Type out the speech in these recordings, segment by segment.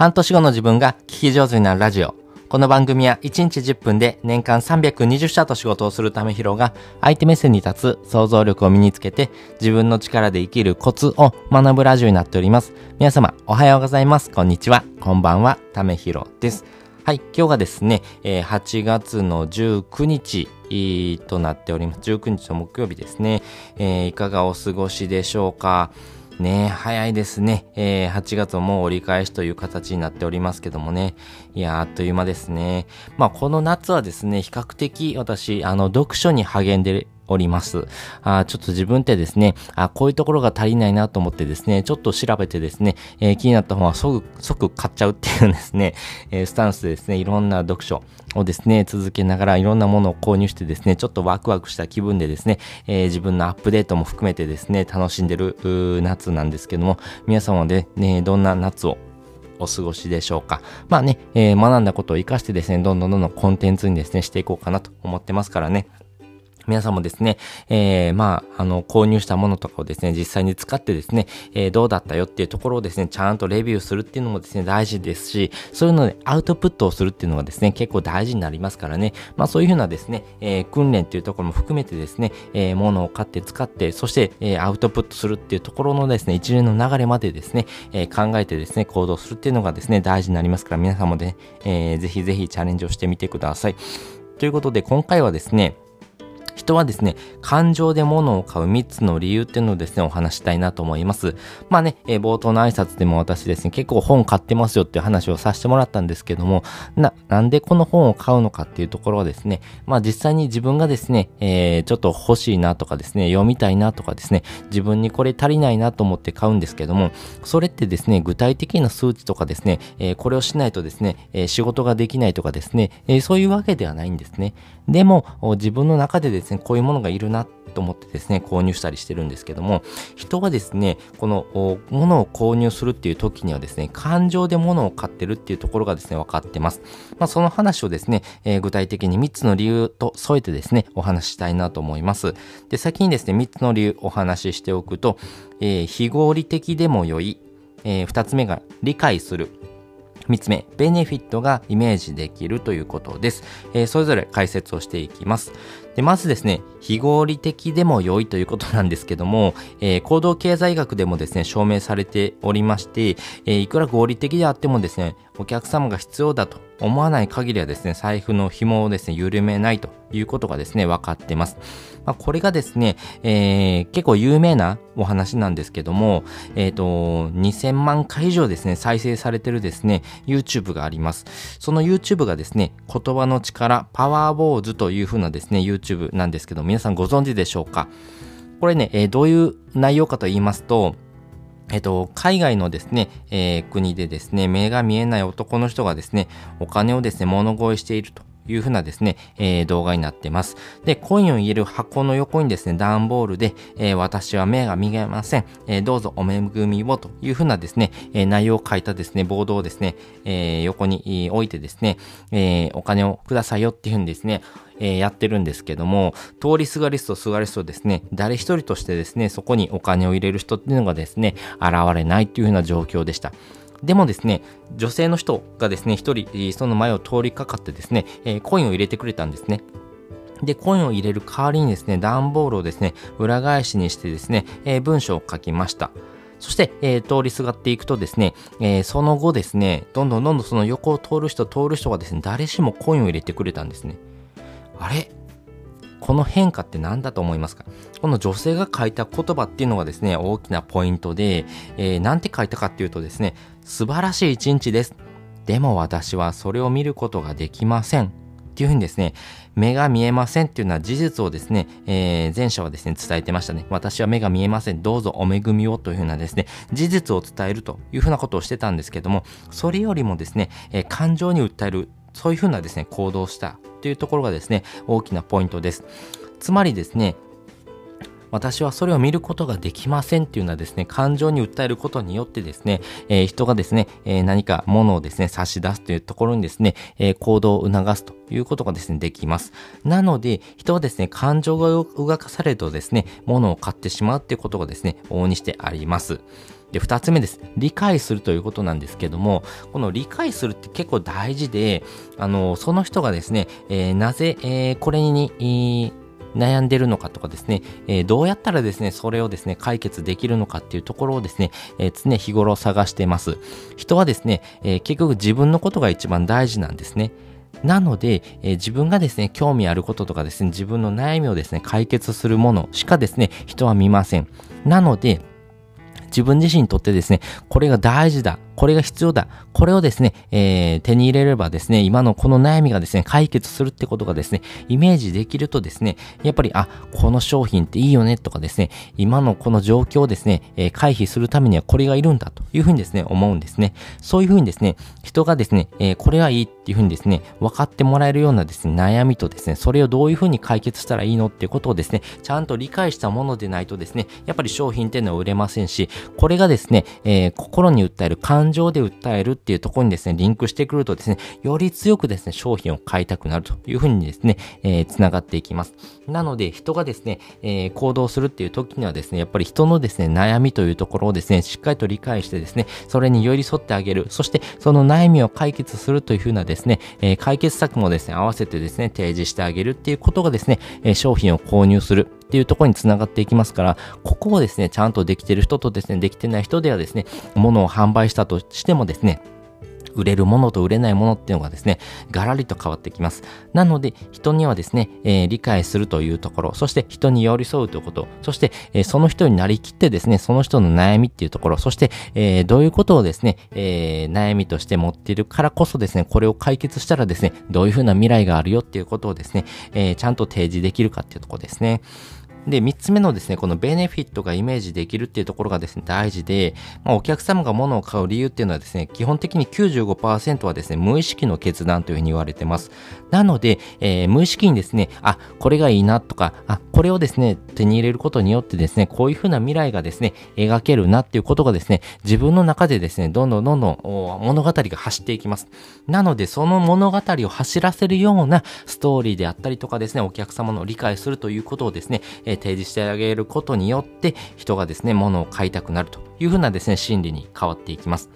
半年後の自分が聞き上手になるラジオ。この番組は1日10分で年間320社と仕事をするためひろが相手目線に立つ想像力を身につけて自分の力で生きるコツを学ぶラジオになっております。皆様おはようございます。こんにちは。こんばんは。ためひろです。はい、今日がですね、え8月の19日となっております。19日の木曜日ですね。えー、いかがお過ごしでしょうか？ね早いですね。えー、8月も折り返しという形になっておりますけどもね。いやあっという間ですね。まあ、この夏はですね、比較的私、あの、読書に励んでおります。あちょっと自分ってですね、あこういうところが足りないなと思ってですね、ちょっと調べてですね、えー、気になった本は即、即買っちゃうっていうですね、えー、スタンスでですね、いろんな読書をですね、続けながらいろんなものを購入してですね、ちょっとワクワクした気分でですね、えー、自分のアップデートも含めてですね、楽しんでる夏なんですけども、皆様でね、どんな夏をお過ごしでしょうか。まあね、えー、学んだことを活かしてですね、どんどんどんどんコンテンツにですね、していこうかなと思ってますからね。皆さんもですね、えー、まあ、あの、購入したものとかをですね、実際に使ってですね、えー、どうだったよっていうところをですね、ちゃんとレビューするっていうのもですね、大事ですし、そういうのでアウトプットをするっていうのがですね、結構大事になりますからね、まあそういうふうなですね、えー、訓練っていうところも含めてですね、えー、物を買って使って、そして、えー、アウトプットするっていうところのですね、一連の流れまでですね、えー、考えてですね、行動するっていうのがですね、大事になりますから、皆さんもね、えー、ぜひぜひチャレンジをしてみてください。ということで、今回はですね、人はですね、感情で物を買う3つの理由っていうのをですね、お話したいなと思います。まあね、えー、冒頭の挨拶でも私ですね、結構本買ってますよっていう話をさせてもらったんですけども、な、なんでこの本を買うのかっていうところはですね、まあ実際に自分がですね、えー、ちょっと欲しいなとかですね、読みたいなとかですね、自分にこれ足りないなと思って買うんですけども、それってですね、具体的な数値とかですね、えー、これをしないとですね、え仕事ができないとかですね、えそういうわけではないんですね。でも、自分の中でですね、こういうものがいるなと思ってですね、購入したりしてるんですけども、人はですね、この物を購入するっていう時にはですね、感情で物を買ってるっていうところがですね、分かってます。まあ、その話をですね、えー、具体的に3つの理由と添えてですね、お話ししたいなと思います。で、先にですね、3つの理由お話ししておくと、えー、非合理的でも良い、えー、2つ目が理解する。3つ目、ベネフィットがイメージできるということです。えー、それぞれ解説をしていきます。で、まずですね、非合理的でも良いということなんですけども、えー、行動経済学でもですね、証明されておりまして、えー、いくら合理的であってもですね、お客様が必要だと思わない限りはですね、財布の紐をですね、緩めないということがですね、分かってます。まあ、これがですね、えー、結構有名なお話なんですけども、えっ、ー、と、2000万回以上ですね、再生されてるですね、YouTube があります。その YouTube がですね、言葉の力、パワーボーズというふうなですね、YouTube YouTube なんですけど、皆さんご存知でしょうか？これね、えー、どういう内容かと言いますと、えっと、海外のですね、えー、国でですね、目が見えない男の人がですね、お金をですね、物乞いしていると。いうふうなですね、えー、動画になってます。で、コインを入れる箱の横にですね、段ボールで、えー、私は目が見えません。えー、どうぞお恵みをというふうなですね、え内容を書いたですね、ボードをですね、え横に置いてですね、えお金をくださいよっていうふうにですね、えー、やってるんですけども、通りすがりすとすがりすとですね、誰一人としてですね、そこにお金を入れる人っていうのがですね、現れないっていうふうな状況でした。でもですね、女性の人がですね、一人、その前を通りかかってですね、え、コインを入れてくれたんですね。で、コインを入れる代わりにですね、段ボールをですね、裏返しにしてですね、え、文章を書きました。そして、えー、通りすがっていくとですね、えー、その後ですね、どんどんどんどんその横を通る人、通る人がですね、誰しもコインを入れてくれたんですね。あれ？この変化って何だと思いますか？この女性が書いた言葉っていうのがですね、大きなポイントで、えー、なんて書いたかっていうとですね、素晴らしい一日です。でも私はそれを見ることができません。っていうふうにですね、目が見えませんっていうのは事実をですね、えー、前者はですね、伝えてましたね。私は目が見えません。どうぞお恵みをというふうなですね、事実を伝えるというふうなことをしてたんですけども、それよりもですね、えー、感情に訴える、そういうふうなですね、行動したというところがですね、大きなポイントです。つまりですね、私はそれを見ることができませんっていうのはですね、感情に訴えることによってですね、えー、人がですね、えー、何か物をですね、差し出すというところにですね、えー、行動を促すということがですね、できます。なので、人はですね、感情が動かされるとですね、物を買ってしまうっていうことがですね、往々にしてあります。で、二つ目です。理解するということなんですけども、この理解するって結構大事で、あの、その人がですね、えー、なぜ、えー、これに、えー悩んでるのかとかですね、えー、どうやったらですね、それをですね、解決できるのかっていうところをですね、えー、常日頃探しています。人はですね、えー、結局自分のことが一番大事なんですね。なので、えー、自分がですね、興味あることとかですね、自分の悩みをですね、解決するものしかですね、人は見ません。なので、自分自身にとってですね、これが大事だ。これが必要だ。これをですね、えー、手に入れればですね、今のこの悩みがですね、解決するってことがですね、イメージできるとですね、やっぱり、あ、この商品っていいよねとかですね、今のこの状況をですね、えー、回避するためにはこれがいるんだというふうにですね、思うんですね。そういうふうにですね、人がですね、えー、これはいいっていうふうにですね、分かってもらえるようなですね、悩みとですね、それをどういうふうに解決したらいいのっていうことをですね、ちゃんと理解したものでないとですね、やっぱり商品っていうのは売れませんし、これがですね、えー、心に訴える感情で訴えるっていうところにですね、リンクしてくるとですね、より強くですね、商品を買いたくなるというふうにですね、えー、繋がっていきます。なので、人がですね、えー、行動するっていう時にはですね、やっぱり人のですね、悩みというところをですね、しっかりと理解してですね、それに寄り添ってあげる。そして、その悩みを解決するというふうなですね、えー、解決策もですね、合わせてですね、提示してあげるっていうことがですね、え商品を購入する。っていうところにつながっていきますから、ここをですね、ちゃんとできてる人とですね、できてない人ではですね、物を販売したとしてもですね、売れるものと売れないものっていうのがですね、ガラリと変わってきます。なので、人にはですね、えー、理解するというところ、そして人に寄り添うということ、そして、えー、その人になりきってですね、その人の悩みっていうところ、そして、えー、どういうことをですね、え悩みとして持っているからこそですね、これを解決したらですね、どういうふうな未来があるよっていうことをですね、えちゃんと提示できるかっていうところですね。で、3つ目のですね、このベネフィットがイメージできるっていうところがですね、大事で、まあ、お客様が物を買う理由っていうのはですね、基本的に95%はですね、無意識の決断というふうに言われてます。なので、えー、無意識にですね、あ、これがいいなとか、あ、これをですね、手に入れることによってですね、こういうふうな未来がですね、描けるなっていうことがですね、自分の中でですね、どんどんどんどん物語が走っていきます。なので、その物語を走らせるようなストーリーであったりとかですね、お客様の理解するということをですね、えー、提示してあげることによって、人がですね、物を買いたくなるというふうなですね、心理に変わっていきます。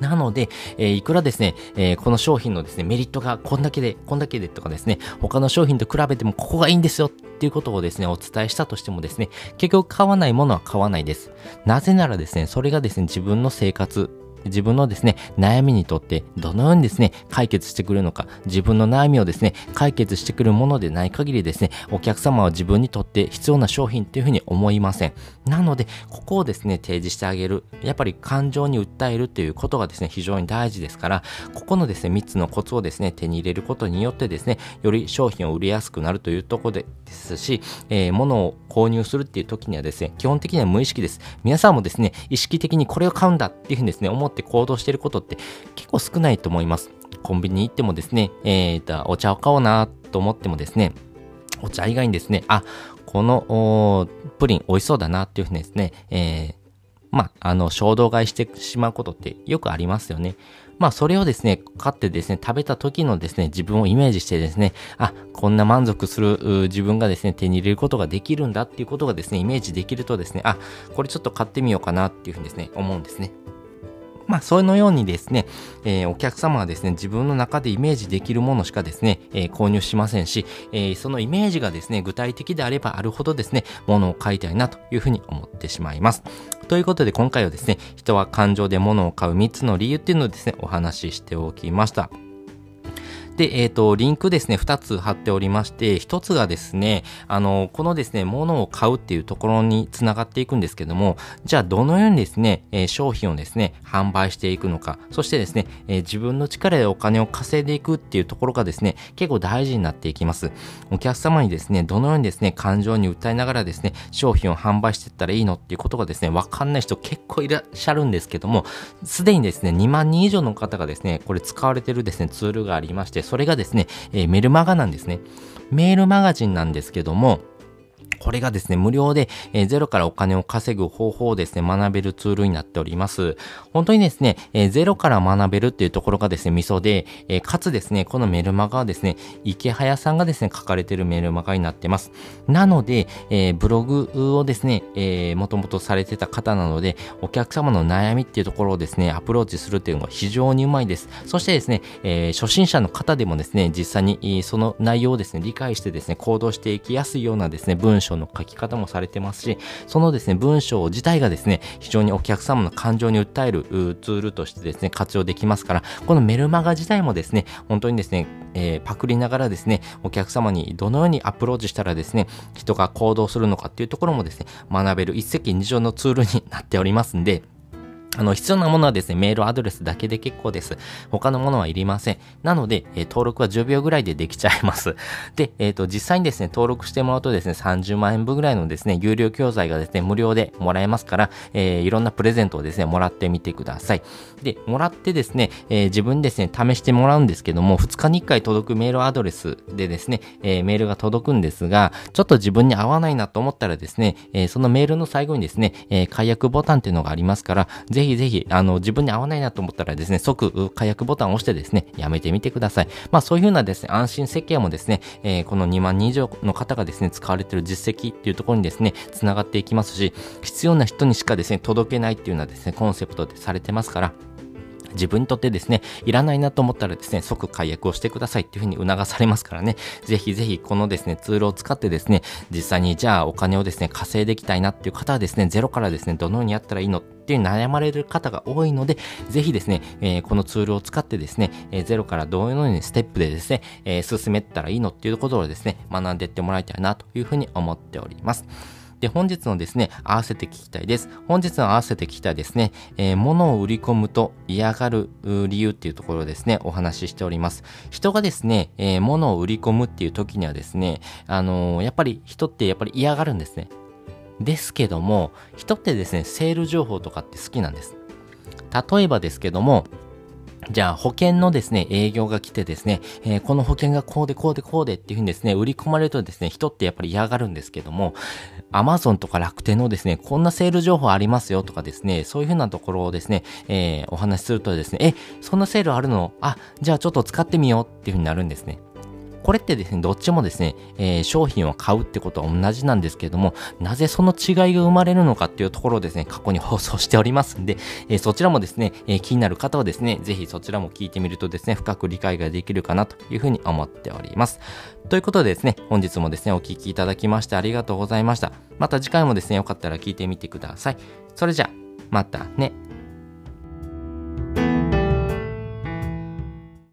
なので、えー、いくらですね、えー、この商品のですね、メリットがこんだけで、こんだけでとかですね、他の商品と比べてもここがいいんですよっていうことをですね、お伝えしたとしてもですね、結局買わないものは買わないです。なぜならですね、それがですね、自分の生活、自分のですね、悩みにとってどのようにですね、解決してくるのか、自分の悩みをですね、解決してくるものでない限りですね、お客様は自分にとって必要な商品っていうふうに思いません。なので、ここをですね、提示してあげる。やっぱり感情に訴えるっていうことがですね、非常に大事ですから、ここのですね、3つのコツをですね、手に入れることによってですね、より商品を売りやすくなるというところでですし、えー、物を購入するっていう時にはですね、基本的には無意識です。皆さんもですね、意識的にこれを買うんだっていうふうにですね、思って行動していることって結構少ないと思います。コンビニに行ってもですね、えー、お茶を買おうなと思ってもですね、お茶以外にですね、あ、このプリン美味しそうだなっていうふうにですね、えー、まあ、あの、衝動買いしてしまうことってよくありますよね。まあ、それをですね、買ってですね、食べた時のですね、自分をイメージしてですね、あ、こんな満足する自分がですね、手に入れることができるんだっていうことがですね、イメージできるとですね、あ、これちょっと買ってみようかなっていうふうにですね、思うんですね。まあ、そのようにですね、えー、お客様はですね、自分の中でイメージできるものしかですね、えー、購入しませんし、えー、そのイメージがですね、具体的であればあるほどですね、ものを買いたいなというふうに思ってしまいます。ということで今回はですね、人は感情で物を買う3つの理由っていうのをですね、お話ししておきました。で、えっ、ー、と、リンクですね、2つ貼っておりまして、1つがですね、あの、このですね、物を買うっていうところにつながっていくんですけども、じゃあどのようにですね、えー、商品をですね、販売していくのか、そしてですね、えー、自分の力でお金を稼いでいくっていうところがですね、結構大事になっていきます。お客様にですね、どのようにですね、感情に訴えながらですね、商品を販売していったらいいのっていうことがですね、わかんない人結構いらっしゃるんですけども、すでにですね、2万人以上の方がですね、これ使われてるですね、ツールがありまして、それがですね、えー、メルマガなんですね。メールマガジンなんですけども、これがですね、無料で、えー、ゼロからお金を稼ぐ方法をですね、学べるツールになっております。本当にですね、えー、ゼロから学べるっていうところがですね、ミソで、えー、かつですね、このメルマガはですね、池早さんがですね、書かれてるメルマガになってます。なので、えー、ブログをですね、えー、もともとされてた方なので、お客様の悩みっていうところをですね、アプローチするっていうのが非常にうまいです。そしてですね、えー、初心者の方でもですね、実際にその内容をですね、理解してですね、行動していきやすいようなですね、文章の書き方もされてますし、そのですね、文章自体がですね、非常にお客様の感情に訴えるツールとしてですね、活用できますから、このメルマガ自体もですね、本当にですね、えー、パクりながらですね、お客様にどのようにアプローチしたらですね、人が行動するのかっていうところもですね、学べる一石二鳥のツールになっておりますんで、あの、必要なものはですね、メールアドレスだけで結構です。他のものはいりません。なので、えー、登録は10秒ぐらいでできちゃいます。で、えっ、ー、と、実際にですね、登録してもらうとですね、30万円分ぐらいのですね、有料教材がですね、無料でもらえますから、えー、いろんなプレゼントをですね、もらってみてください。で、もらってですね、え、自分ですね、試してもらうんですけども、2日に1回届くメールアドレスでですね、え、メールが届くんですが、ちょっと自分に合わないなと思ったらですね、え、そのメールの最後にですね、え解約ボタンっていうのがありますから、ぜひぜひ、あの、自分に合わないなと思ったらですね、即解約ボタンを押してですね、やめてみてください。まあそういうふうなですね、安心設計もですね、えー、この2万人以上の方がですね、使われている実績っていうところにですね、繋がっていきますし、必要な人にしかですね、届けないっていうのはですね、コンセプトでされてますから、自分にとってですね、いらないなと思ったらですね、即解約をしてくださいっていうふうに促されますからね、ぜひぜひこのですね、ツールを使ってですね、実際にじゃあお金をですね、稼いでいきたいなっていう方はですね、ゼロからですね、どのようにやったらいいのっていう悩まれる方が多いので、ぜひですね、えー、このツールを使ってですね、えー、ゼロからどのようにステップでですね、えー、進めたらいいのっていうことをですね、学んでいってもらいたいなというふうに思っております。で、本日のですね、合わせて聞きたいです。本日の合わせて聞きたいですね、えー、物を売り込むと嫌がる理由っていうところですね、お話ししております。人がですね、えー、物を売り込むっていう時にはですね、あのー、やっぱり人ってやっぱり嫌がるんですね。ですけども、人ってですね、セール情報とかって好きなんです。例えばですけども、じゃあ保険のですね、営業が来てですね、えー、この保険がこうでこうでこうでっていうふうにですね、売り込まれるとですね、人ってやっぱり嫌がるんですけども、アマゾンとか楽天のですね、こんなセール情報ありますよとかですね、そういうふうなところをですね、えー、お話しするとですね、え、そんなセールあるの？あ、じゃあちょっと使ってみようっていうふうになるんですね。これってですね、どっちもですね、えー、商品を買うってことは同じなんですけれども、なぜその違いが生まれるのかっていうところをですね、過去に放送しておりますんで、えー、そちらもですね、えー、気になる方はですね、ぜひそちらも聞いてみるとですね、深く理解ができるかなというふうに思っております。ということでですね、本日もですね、お聴きいただきましてありがとうございました。また次回もですね、よかったら聞いてみてください。それじゃ、またね。